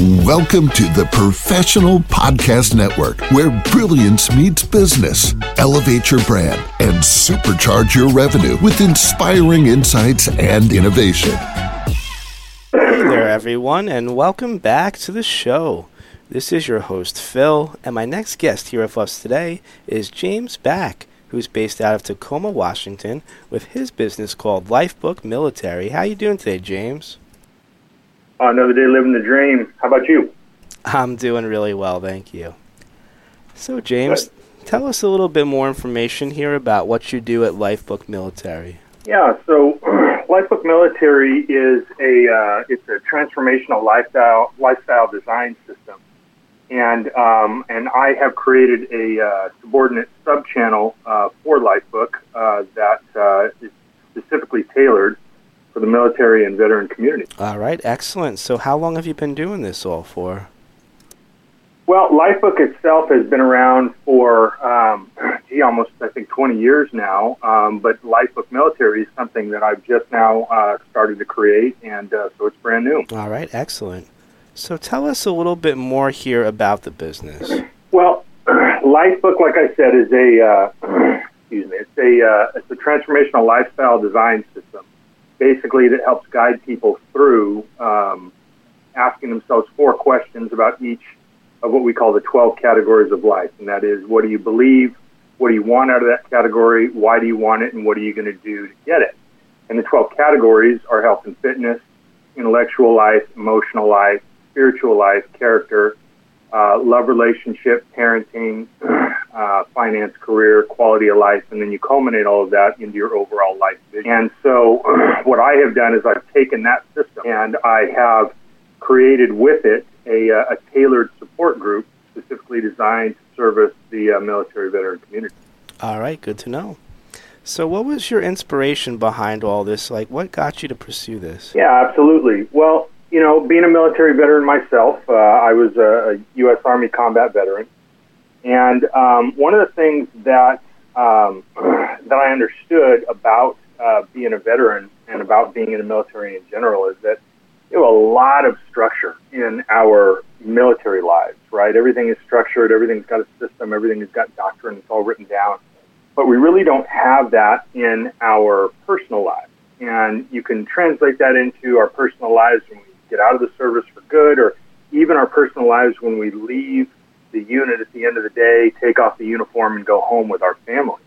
Welcome to the Professional Podcast Network, where brilliance meets business. Elevate your brand and supercharge your revenue with inspiring insights and innovation. Hey there, everyone, and welcome back to the show. This is your host, Phill, and my next guest here with us today is James Back, who's based out of Tacoma, Washington, with his business called Lifebook Military. How you doing today, James? Another day living the dream. How about you? I'm doing really well, thank you. So, James, tell us a little bit more information here about what you do at Lifebook Military. Yeah, so Lifebook Military is a uh, it's a transformational lifestyle lifestyle design system, and um, and I have created a uh, subordinate sub channel uh, for Lifebook uh, that uh, is specifically tailored for the military and veteran community. All right, excellent. So, how long have you been doing this all for? Well, Lifebook itself has been around for, um, gee, almost I think 20 years now. Um, but Lifebook Military is something that I've just now uh, started to create, and uh, so it's brand new. All right, excellent. So, tell us a little bit more here about the business. Well, Lifebook, like I said, is a uh, excuse me, it's a uh, it's a transformational lifestyle design basically that helps guide people through um, asking themselves four questions about each of what we call the 12 categories of life. And that is, what do you believe? What do you want out of that category? Why do you want it? And what are you going to do to get it? And the 12 categories are health and fitness, intellectual life, emotional life, spiritual life, character, uh, love relationship, parenting, uh, finance, career, quality of life, and then you culminate all of that into your overall life vision. And so, what I have done is I've taken that system and I have created with it a, uh, a tailored support group specifically designed to service the uh, military veteran community. All right, good to know. So, what was your inspiration behind all this? Like, what got you to pursue this? Yeah, absolutely. Well, you know, being a military veteran myself, uh, I was a, U.S. Army combat veteran, and um, one of the things that um, that I understood about uh, being a veteran and about being in the military in general is that you know, a lot of structure in our military lives, right? Everything is structured, everything's got a system, everything has got doctrine, it's all written down. But we really don't have that in our personal lives. And you can translate that into our personal lives when we get out of the service for good, or even our personal lives when we leave the unit at the end of the day, take off the uniform, and go home with our family.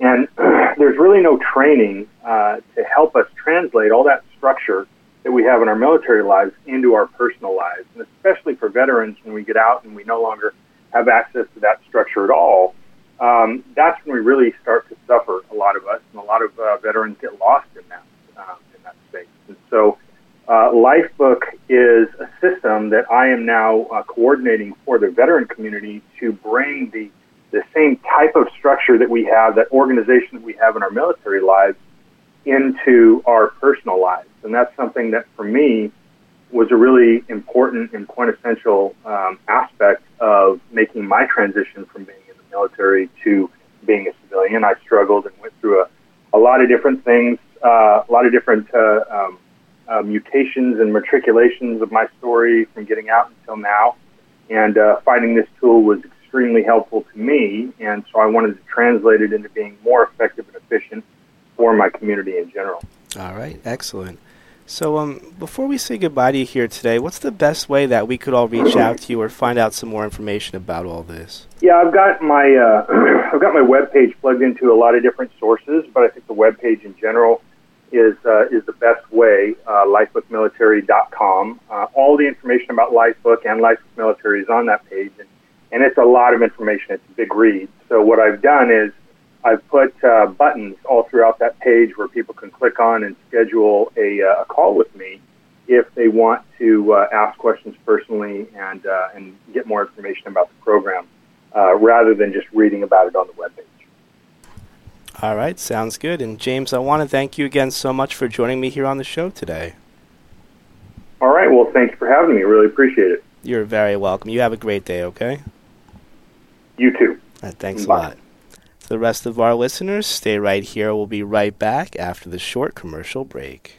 And there's really no training uh, to help us translate all that structure that we have in our military lives into our personal lives. And especially for veterans, when we get out and we no longer have access to that structure at all, um, that's when we really start to suffer, a lot of us, and a lot of uh, veterans get lost in that, uh, in that space. And so, uh, Lifebook is a system that I am now uh, coordinating for the veteran community to bring the, the same type of structure that we have, that organization that we have in our military lives, into our personal lives. And that's something that for me was a really important and quintessential um, aspect of making my transition from being in the military to being a civilian. I struggled and went through a, a lot of different things, uh, a lot of different uh, um, uh, mutations and matriculations of my story from getting out until now. And uh, finding this tool was extremely helpful to me. And so I wanted to translate it into being more effective and efficient for my community in general. All right, excellent. So, um, before we say goodbye to you here today, what's the best way that we could all reach out to you or find out some more information about all this? Yeah, I've got my uh, I've got my web page plugged into a lot of different sources, but I think the web page in general is uh, is the best way. Uh, lifebookmilitary.com. Uh, all the information about Lifebook and Lifebook Military is on that page, and, and it's a lot of information. It's a big read. So what I've done is I've put uh, buttons all throughout that page where people can click on and schedule a, uh, a call with me if they want to uh, ask questions personally and uh, and get more information about the program, uh, rather than just reading about it on the webpage. All right, sounds good. And James, I want to thank you again so much for joining me here on the show today. All right, well, thank you for having me. Really appreciate it. You're very welcome. You have a great day. Okay. You too. Thanks Bye. a lot. To the rest of our listeners, stay right here. We'll be right back after the short commercial break.